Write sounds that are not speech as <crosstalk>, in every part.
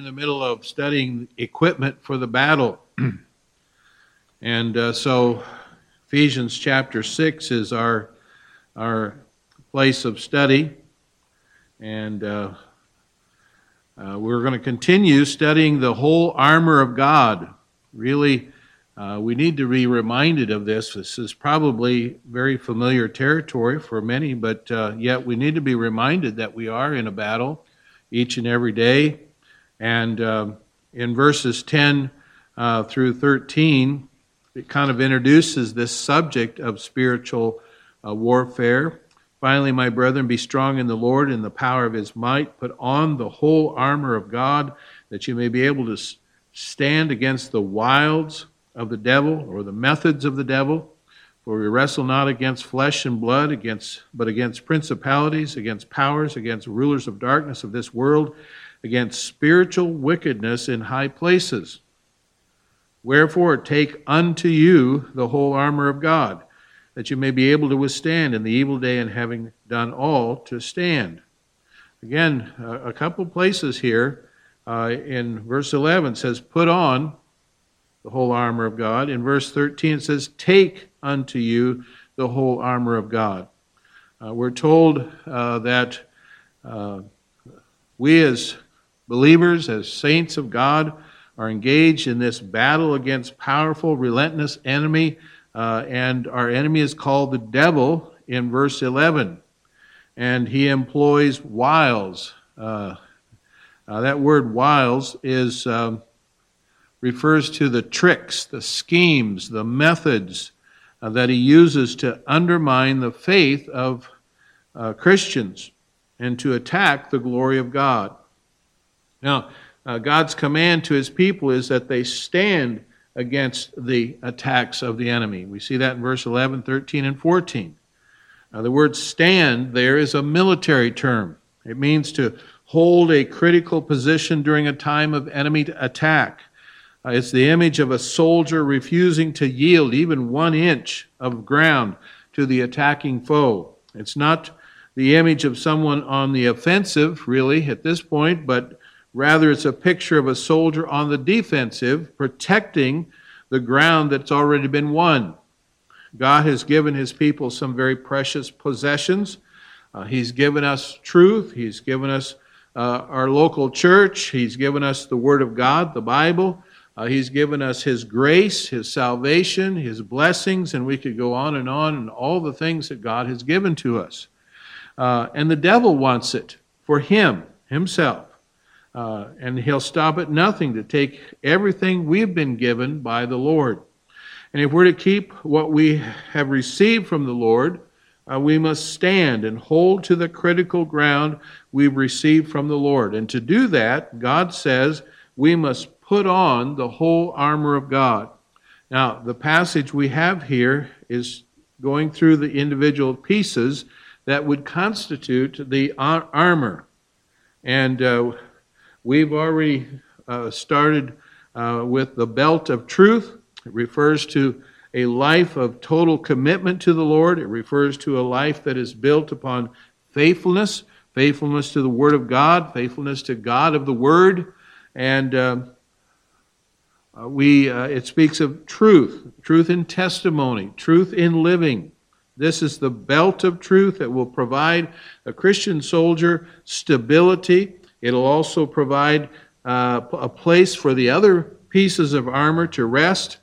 In the middle of studying equipment for the battle. <clears throat> and uh, so Ephesians chapter 6 is our, our place of study. And uh, uh, we're going to continue studying the whole armor of God. Really, uh, we need to be reminded of this. This is probably very familiar territory for many, but uh, yet we need to be reminded that we are in a battle each and every day and um, in verses 10 uh, through 13, it kind of introduces this subject of spiritual uh, warfare. Finally, my brethren, be strong in the Lord in the power of his might. Put on the whole armor of God that you may be able to stand against the wiles of the devil or the methods of the devil. For we wrestle not against flesh and blood, against, but against principalities, against powers, against rulers of darkness of this world against spiritual wickedness in high places. Wherefore, take unto you the whole armor of God, that you may be able to withstand in the evil day, and having done all, to stand. Again, a couple places here uh, in verse 11 says, Put on the whole armor of God. In verse 13 it says, Take unto you the whole armor of God. Uh, we're told uh, that uh, we as Believers, as saints of God, are engaged in this battle against powerful, relentless enemy, uh, and our enemy is called the devil in verse 11. And he employs wiles. Uh, uh, that word wiles is um, refers to the tricks, the schemes, the methods uh, that he uses to undermine the faith of uh, Christians and to attack the glory of God. Now, uh, God's command to his people is that they stand against the attacks of the enemy. We see that in verse 11, 13, and 14. Now, the word stand there is a military term. It means to hold a critical position during a time of enemy attack. Uh, it's the image of a soldier refusing to yield even one inch of ground to the attacking foe. It's not the image of someone on the offensive, really, at this point, but Rather, it's a picture of a soldier on the defensive, protecting the ground that's already been won. God has given his people some very precious possessions. Uh, he's given us truth. He's given us uh, our local church. He's given us the Word of God, the Bible. Uh, he's given us His grace, His salvation, His blessings, and we could go on and on and all the things that God has given to us. Uh, and the devil wants it for him, himself. Uh, and he'll stop at nothing to take everything we've been given by the Lord. And if we're to keep what we have received from the Lord, uh, we must stand and hold to the critical ground we've received from the Lord. And to do that, God says we must put on the whole armor of God. Now, the passage we have here is going through the individual pieces that would constitute the armor. And uh, We've already uh, started uh, with the belt of truth. It refers to a life of total commitment to the Lord. It refers to a life that is built upon faithfulness, faithfulness to the Word of God, faithfulness to God of the Word, and uh, uh we uh, it speaks of truth, truth in testimony, truth in living. This is the belt of truth that will provide a Christian soldier stability It'll also provide uh, a place for the other pieces of armor to rest.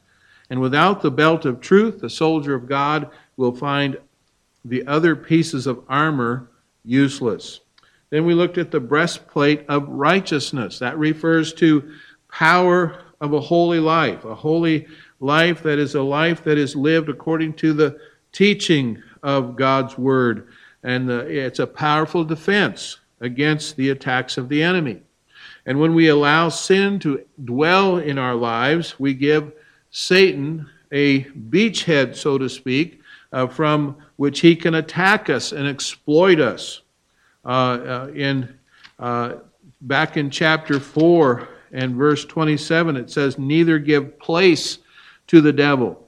And without the belt of truth, the soldier of God will find the other pieces of armor useless. Then we looked at the breastplate of righteousness. That refers to power of a holy life, a holy life that is a life that is lived according to the teaching of God's word. And the, it's a powerful defense against the attacks of the enemy. And when we allow sin to dwell in our lives, we give Satan a beachhead, so to speak, uh, from which he can attack us and exploit us. Uh, uh, in uh, back in chapter four and verse twenty-seven, it says, "Neither give place to the devil."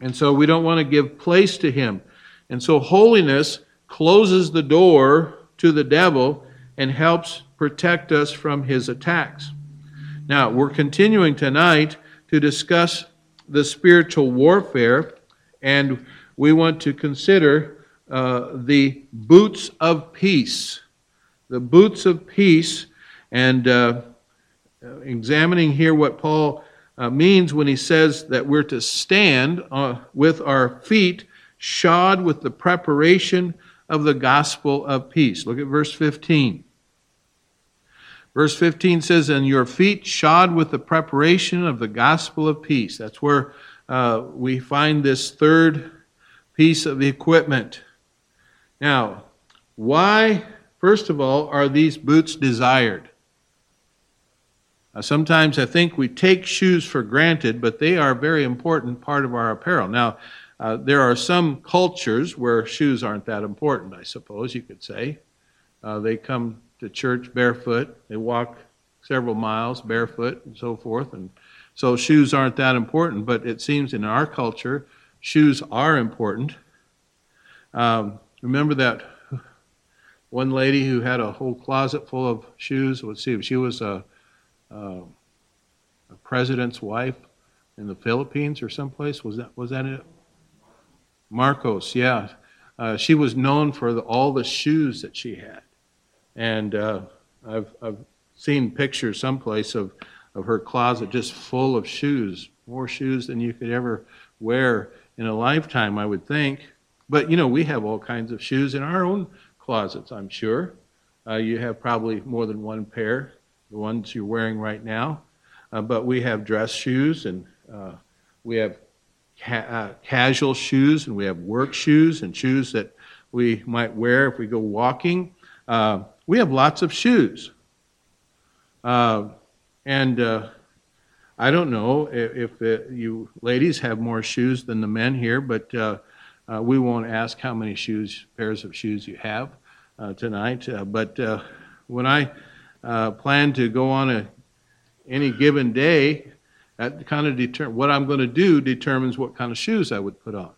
And so we don't want to give place to him. And so holiness closes the door to the devil and helps protect us from his attacks. Now, we're continuing tonight to discuss the spiritual warfare, and we want to consider uh, the boots of peace. The boots of peace, and uh, examining here what Paul uh, means when he says that we're to stand uh, with our feet shod with the preparation of the gospel of peace. Look at verse 15. Verse 15 says, And your feet shod with the preparation of the gospel of peace. That's where uh, we find this third piece of equipment. Now, why, first of all, are these boots desired? Uh, sometimes I think we take shoes for granted, but they are a very important part of our apparel. Now, uh, there are some cultures where shoes aren't that important, I suppose you could say. Uh, they come to church barefoot, they walk several miles barefoot, and so forth. And so shoes aren't that important, but it seems in our culture, shoes are important. Um, remember that one lady who had a whole closet full of shoes? Let's see, if she was a uh, a president's wife in the Philippines or someplace. Was that was that it? Marcos, yeah. Uh, she was known for the, all the shoes that she had, and uh, I've I've seen pictures someplace of of her closet just full of shoes, more shoes than you could ever wear in a lifetime, I would think. But you know, we have all kinds of shoes in our own closets, I'm sure. Uh, you have probably more than one pair the ones you're wearing right now. Uh, but we have dress shoes and uh, we have ca- uh, casual shoes and we have work shoes and shoes that we might wear if we go walking. Uh, we have lots of shoes. Uh, and uh, I don't know if, if you ladies have more shoes than the men here, but we won't ask how many shoes, pairs of shoes you have tonight. but when I uh, plan to go on a any given day, that kind of deter- what I'm going to do determines what kind of shoes I would put on.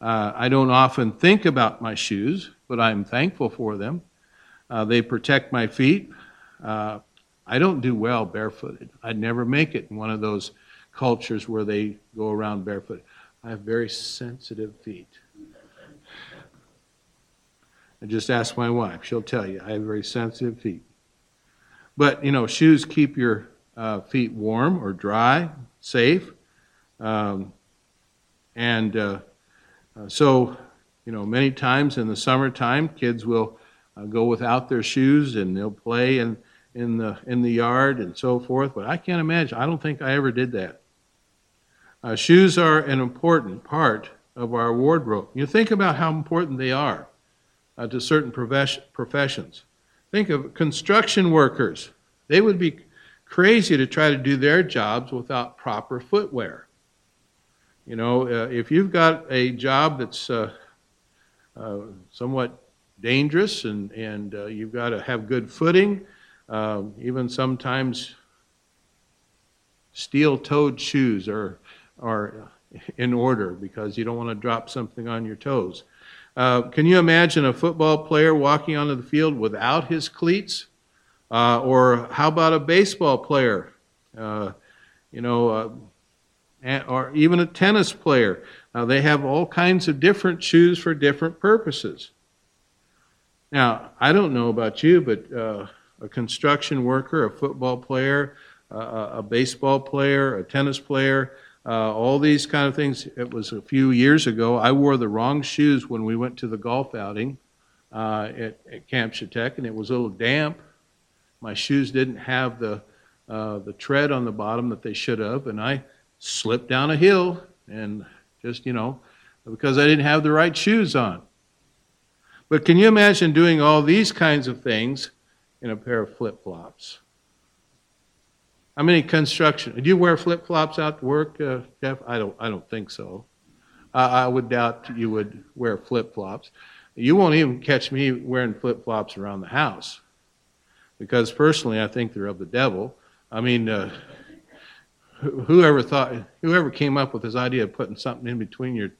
Uh, I don't often think about my shoes, but I'm thankful for them. Uh, they protect my feet. Uh, I don't do well barefooted. I'd never make it in one of those cultures where they go around barefoot. I have very sensitive feet. I just ask my wife. She'll tell you I have very sensitive feet. But, you know, shoes keep your uh, feet warm or dry, safe. Um, and uh, uh, so, you know, many times in the summertime, kids will uh, go without their shoes and they'll play in, in, the, in the yard and so forth. But I can't imagine, I don't think I ever did that. Uh, shoes are an important part of our wardrobe. You think about how important they are uh, to certain professions. Think of construction workers. They would be crazy to try to do their jobs without proper footwear. You know, uh, if you've got a job that's uh, uh, somewhat dangerous and, and uh, you've got to have good footing, um, even sometimes steel toed shoes are, are in order because you don't want to drop something on your toes. Uh, can you imagine a football player walking onto the field without his cleats? Uh, or how about a baseball player? Uh, you know, uh, or even a tennis player. Now, they have all kinds of different shoes for different purposes. Now, I don't know about you, but uh, a construction worker, a football player, a baseball player, a tennis player, uh, all these kind of things. It was a few years ago. I wore the wrong shoes when we went to the golf outing uh, at, at, Camp Chetek, and it was a little damp. My shoes didn't have the uh, the tread on the bottom that they should have, and I slipped down a hill and just you know because I didn't have the right shoes on. But can you imagine doing all these kinds of things in a pair of flip flops? How many construction? Do you wear flip flops out to work, uh, Jeff? I don't. I don't think so. I would doubt you would wear flip flops. You won't even catch me wearing flip flops around the house, because personally, I think they're of the devil. I mean, uh, whoever thought, whoever came up with this idea of putting something in between your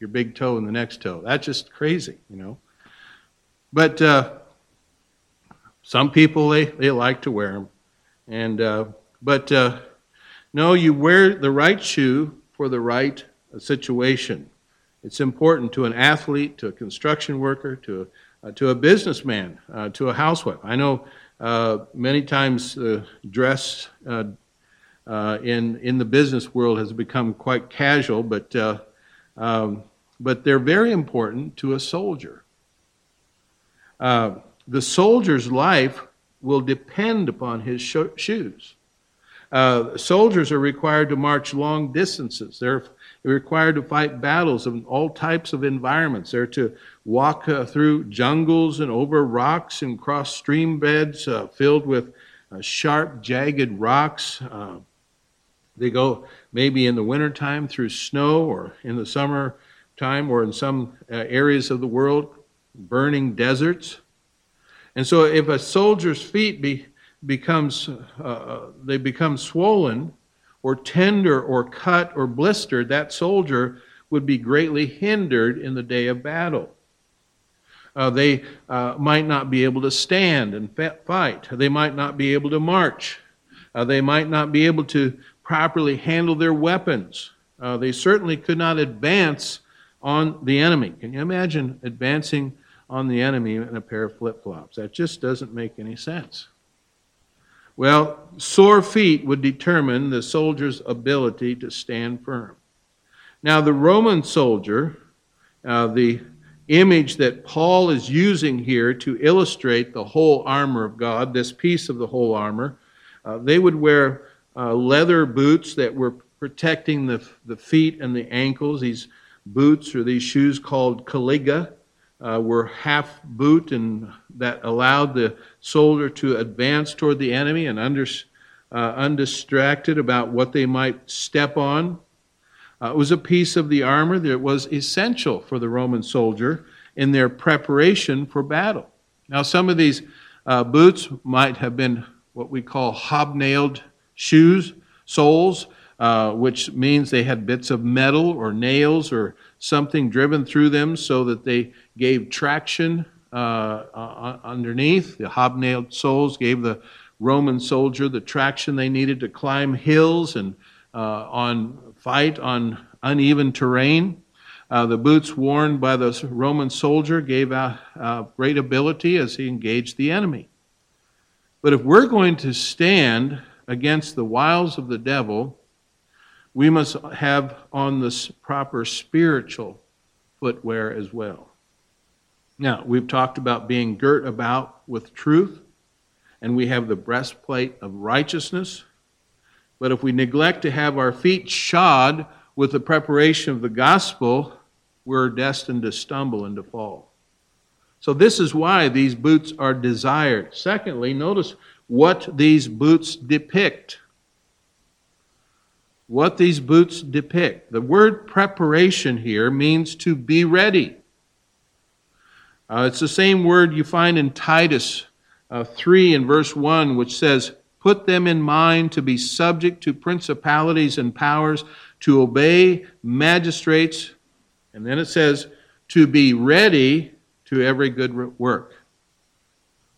your big toe and the next toe, that's just crazy, you know. But uh, Some people they, they like to wear them, and uh, but uh, no, you wear the right shoe for the right situation. It's important to an athlete, to a construction worker, to a, uh, to a businessman, uh, to a housewife. I know uh, many times dress uh, in in the business world has become quite casual, but um, but they're very important to a soldier. Uh, the soldier's life will depend upon his shoes. Uh, soldiers are required to march long distances. They're required to fight battles of all types of environments. They're to walk uh, through jungles and over rocks and cross stream beds uh, filled with uh, sharp, jagged rocks. Uh, they go maybe in the wintertime through snow or in the summer time or in some uh, areas of the world, burning deserts. And so if a soldier's feet be, becomes, uh, they become swollen or tender or cut or blistered, that soldier would be greatly hindered in the day of battle. Uh, they uh, might not be able to stand and fight. They might not be able to march. Uh, they might not be able to properly handle their weapons. Uh, they certainly could not advance on the enemy. Can you imagine advancing on the enemy in a pair of flip flops? That just doesn't make any sense. Well, sore feet would determine the soldier's ability to stand firm. Now, the Roman soldier, uh, the image that Paul is using here to illustrate the whole armor of God, this piece of the whole armor, uh, they would wear uh, leather boots that were protecting the, the feet and the ankles. These boots or these shoes called caliga uh, were half boot and that allowed the soldier to advance toward the enemy and under, uh, undistracted about what they might step on. Uh, it was a piece of the armor that was essential for the Roman soldier in their preparation for battle. Now, some of these uh, boots might have been what we call hobnailed shoes, soles, uh, which means they had bits of metal or nails or something driven through them so that they gave traction uh, underneath. The hobnailed soles gave the Roman soldier the traction they needed to climb hills and uh, on fight on uneven terrain. Uh, the boots worn by the Roman soldier gave uh, great ability as he engaged the enemy. But if we're going to stand against the wiles of the devil, we must have on the proper spiritual footwear as well. Now, we've talked about being girt about with truth, and we have the breastplate of righteousness. But if we neglect to have our feet shod with the preparation of the gospel, we're destined to stumble and to fall. So, this is why these boots are desired. Secondly, notice what these boots depict what these boots depict. The word preparation here means to be ready. Uh, it's the same word you find in Titus uh, 3 and verse 1, which says, Put them in mind to be subject to principalities and powers, to obey magistrates. And then it says, To be ready to every good work.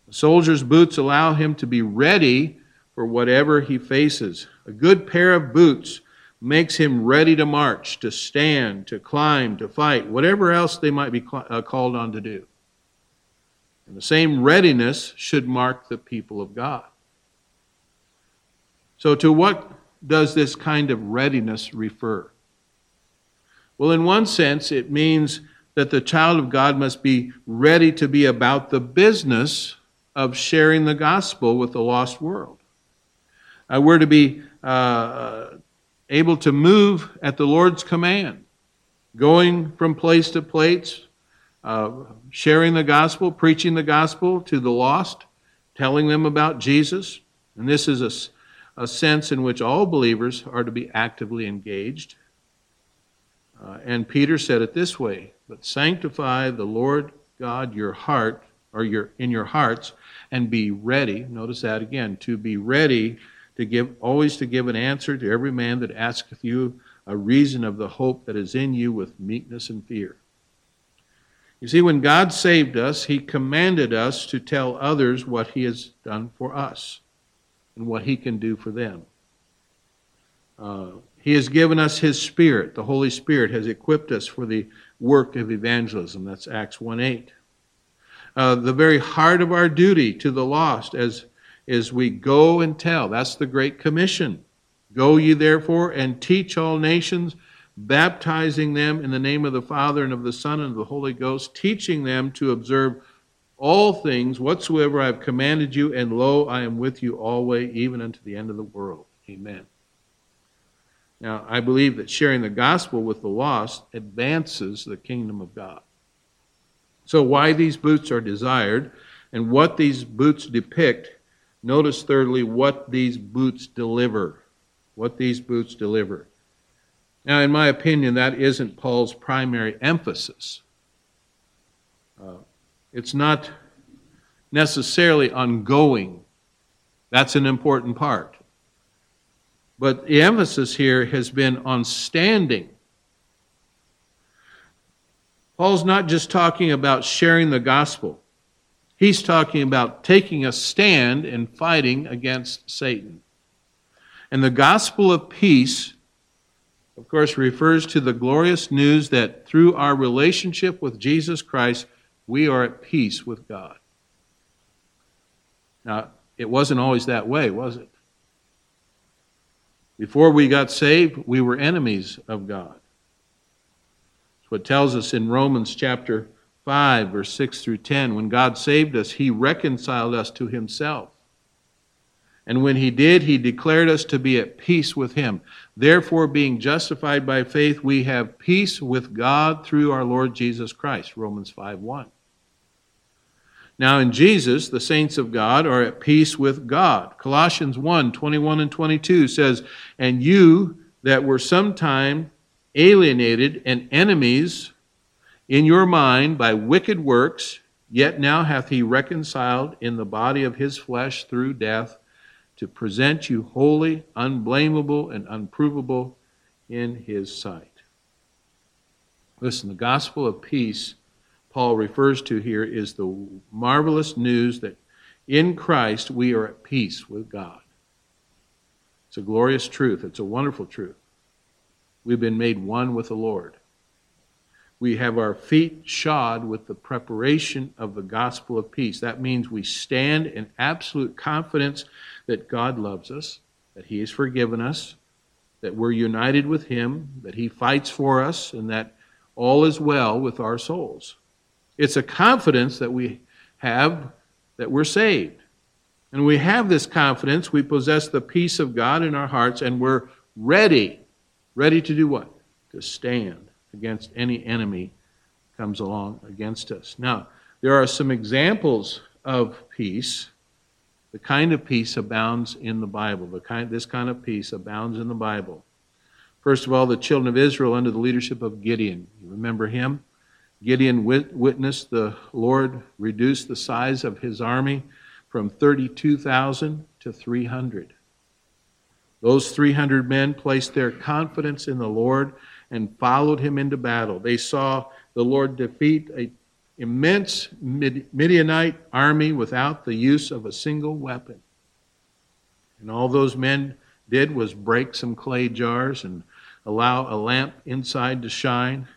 A soldier's boots allow him to be ready for whatever he faces. A good pair of boots makes him ready to march, to stand, to climb, to fight, whatever else they might be uh, called on to do. And the same readiness should mark the people of God. So, to what does this kind of readiness refer? Well, in one sense, it means that the child of God must be ready to be about the business of sharing the gospel with the lost world. Uh, we're to be uh, able to move at the Lord's command, going from place to place, uh, sharing the gospel, preaching the gospel to the lost, telling them about Jesus. And this is a, a sense in which all believers are to be actively engaged. Uh, and Peter said it this way But sanctify the Lord God your heart, or your, in your hearts, and be ready. Notice that again, to be ready to give always to give an answer to every man that asketh you a reason of the hope that is in you with meekness and fear. You see, when God saved us, He commanded us to tell others what He has done for us and what He can do for them. Uh, he has given us His Spirit. The Holy Spirit has equipped us for the work of evangelism. That's Acts 1 8. Uh, the very heart of our duty to the lost as, as we go and tell. That's the Great Commission. Go ye therefore and teach all nations, baptizing them in the name of the Father and of the Son and of the Holy Ghost, teaching them to observe all things whatsoever I have commanded you, and lo, I am with you always, even unto the end of the world. Amen. Now, I believe that sharing the gospel with the lost advances the kingdom of God. So, why these boots are desired and what these boots depict, notice thirdly what these boots deliver. What these boots deliver. Now, in my opinion, that isn't Paul's primary emphasis. Uh, it's not necessarily on going, that's an important part. But the emphasis here has been on standing. Paul's not just talking about sharing the gospel, he's talking about taking a stand and fighting against Satan. And the gospel of peace, of course, refers to the glorious news that through our relationship with Jesus Christ, we are at peace with God. Now, it wasn't always that way, was it? Before we got saved, we were enemies of God. That's what tells us in Romans chapter 5, verse 6 through 10. When God saved us, He reconciled us to Himself. And when He did, He declared us to be at peace with Him. Therefore, being justified by faith, we have peace with God through our Lord Jesus Christ. Romans 5 1. Now, in Jesus, the saints of God are at peace with God. Colossians 1 21 and 22 says, And you that were sometime alienated and enemies in your mind by wicked works, yet now hath he reconciled in the body of his flesh through death to present you holy, unblameable, and unprovable in his sight. Listen, the gospel of peace Paul refers to here is the marvelous news that in Christ we are at peace with God. It's a glorious truth, it's a wonderful truth. We've been made one with the Lord. We have our feet shod with the preparation of the gospel of peace. That means we stand in absolute confidence that God loves us, that He has forgiven us, that we're united with Him, that He fights for us, and that all is well with our souls. It's a confidence that we have that we're saved. And we have this confidence, we possess the peace of God in our hearts, and we're ready. Ready to do what? To stand against any enemy comes along against us. Now, there are some examples of peace. The kind of peace abounds in the Bible. The kind, this kind of peace abounds in the Bible. First of all, the children of Israel under the leadership of Gideon. You remember him? Gideon witnessed the Lord reduce the size of his army from 32,000 to 300. Those 300 men placed their confidence in the Lord and followed him into battle. They saw the Lord defeat an immense Midianite army without the use of a single weapon. And all those men did was break some clay jars and allow a lamp inside to shine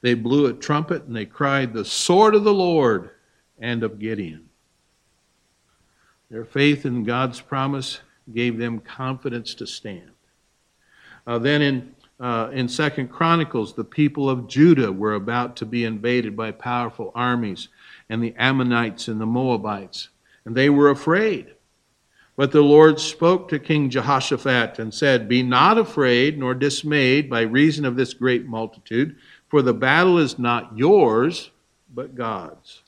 they blew a trumpet and they cried, The sword of the Lord and of Gideon. Their faith in God's promise gave them confidence to stand. Uh, then in uh, in Second Chronicles, the people of Judah were about to be invaded by powerful armies, and the Ammonites and the Moabites, and they were afraid. But the Lord spoke to King Jehoshaphat and said, Be not afraid nor dismayed by reason of this great multitude, for the battle is not yours, but God's.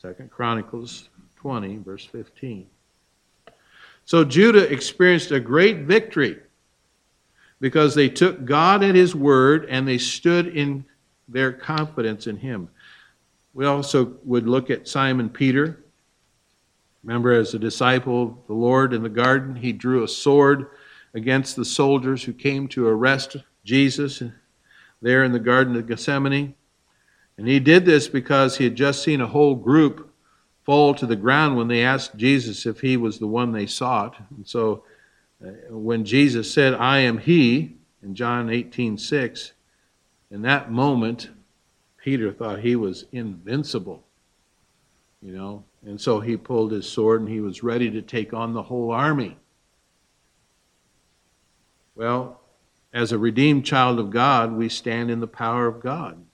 Second Chronicles 20, verse 15. So Judah experienced a great victory because they took God at His word and they stood in their confidence in Him. We also would look at Simon Peter. Remember, as a disciple of the Lord in the garden, he drew a sword against the soldiers who came to arrest Jesus there in the Garden of Gethsemane. And he did this because he had just seen a whole group fall to the ground when they asked Jesus if he was the one they sought. And so when Jesus said, I am he, in John 18 6, in that moment, Peter thought he was invincible. You know, and so he pulled his sword and he was ready to take on the whole army. Well, as a redeemed child of God, we stand in the power of God.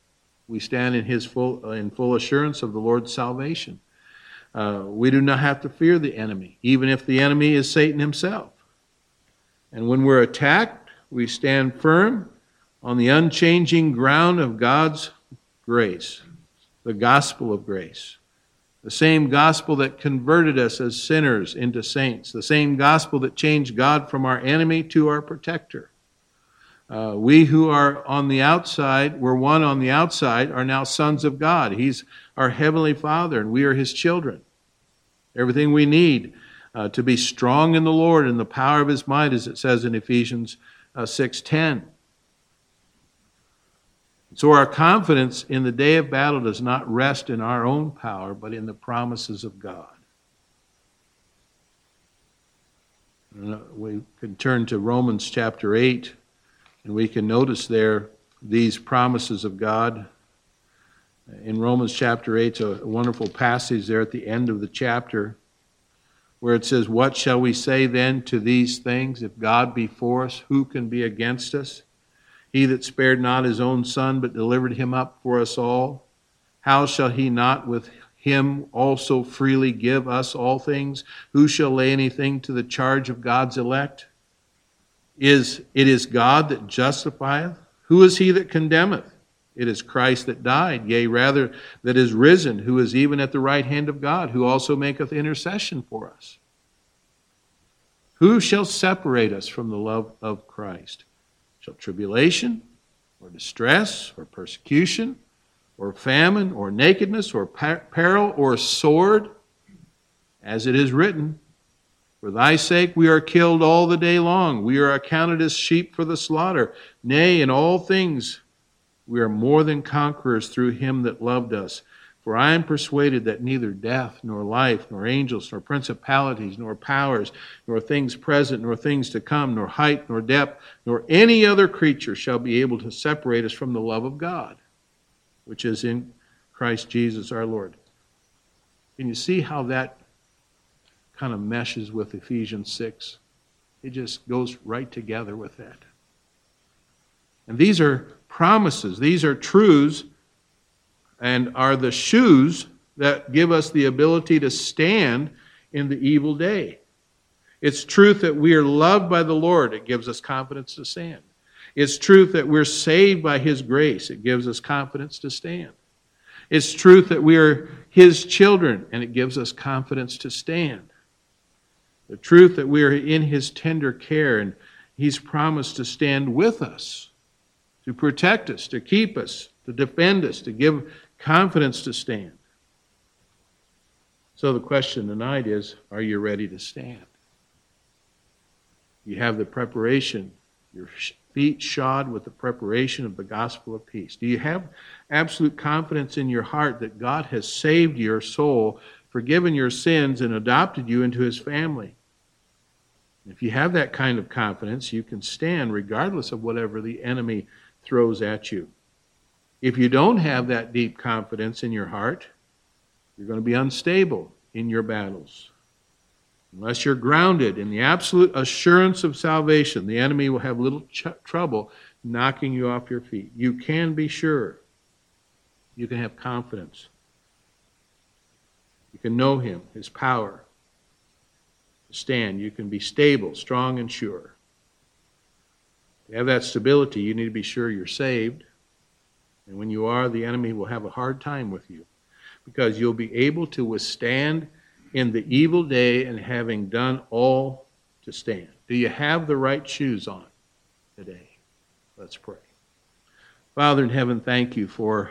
We stand in his full in full assurance of the Lord's salvation. Uh, we do not have to fear the enemy, even if the enemy is Satan himself. And when we're attacked, we stand firm on the unchanging ground of God's grace, the gospel of grace. The same gospel that converted us as sinners into saints, the same gospel that changed God from our enemy to our protector. Uh, we who are on the outside, were one on the outside, are now sons of God. He's our heavenly Father, and we are His children. Everything we need uh, to be strong in the Lord and the power of His might, as it says in Ephesians uh, six ten. So our confidence in the day of battle does not rest in our own power, but in the promises of God. Uh, we can turn to Romans chapter 8, and we can notice there these promises of God. In Romans chapter 8, it's a wonderful passage there at the end of the chapter where it says, What shall we say then to these things? If God be for us, who can be against us? He that spared not his own son, but delivered him up for us all, how shall he not with him also freely give us all things? Who shall lay anything to the charge of God's elect? Is it is God that justifieth? Who is he that condemneth? It is Christ that died, yea, rather, that is risen, who is even at the right hand of God, who also maketh intercession for us. Who shall separate us from the love of Christ? Shall tribulation, or distress, or persecution, or famine, or nakedness, or peril, or sword? As it is written, For thy sake we are killed all the day long. We are accounted as sheep for the slaughter. Nay, in all things we are more than conquerors through him that loved us. For I am persuaded that neither death, nor life, nor angels, nor principalities, nor powers, nor things present, nor things to come, nor height, nor depth, nor any other creature shall be able to separate us from the love of God, which is in Christ Jesus our Lord. Can you see how that kind of meshes with Ephesians 6? It just goes right together with that. And these are promises, these are truths and are the shoes that give us the ability to stand in the evil day. It's truth that we are loved by the Lord. It gives us confidence to stand. It's truth that we're saved by His grace. It gives us confidence to stand. It's truth that we are His children, and it gives us confidence to stand. The truth that we are in His tender care, and He's promised to stand with us, to protect us, to keep us, to defend us, to give confidence to stand. So the question tonight is are you ready to stand? You have the preparation, your feet shod with the preparation of the gospel of peace. Do you have absolute confidence in your heart that God has saved your soul, forgiven your sins, and adopted you into his family? If you have that kind of confidence, you can stand regardless of whatever the enemy throws at you. If you don't have that deep confidence in your heart, you're going to be unstable in your battles. Unless you're grounded in the absolute assurance of salvation, the enemy will have little ch- trouble knocking you off your feet. You can be sure. You can have confidence. You can know him, his power. Stand, you can be stable, strong, and sure. To have that stability, you need to be sure you're saved. And when you are, the enemy will have a hard time with you because you'll be able to withstand in the evil day and having done all to stand. Do you have the right shoes on today? Let's pray. Father in heaven, thank you for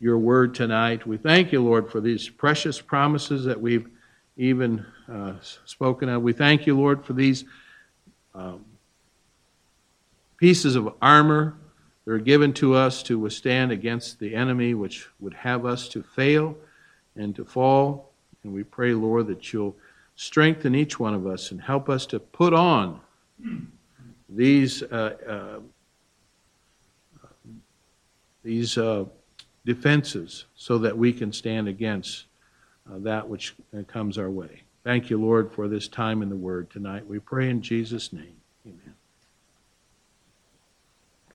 your word tonight. We thank you, Lord, for these precious promises that we've even uh, spoken of. We thank you, Lord, for these um, pieces of armor that are given to us to withstand against the enemy, which would have us to fail and to fall. And we pray, Lord, that you'll strengthen each one of us and help us to put on these uh, uh, these uh, defenses so that we can stand against uh, that which comes our way. Thank you, Lord, for this time in the Word tonight. We pray in Jesus' name.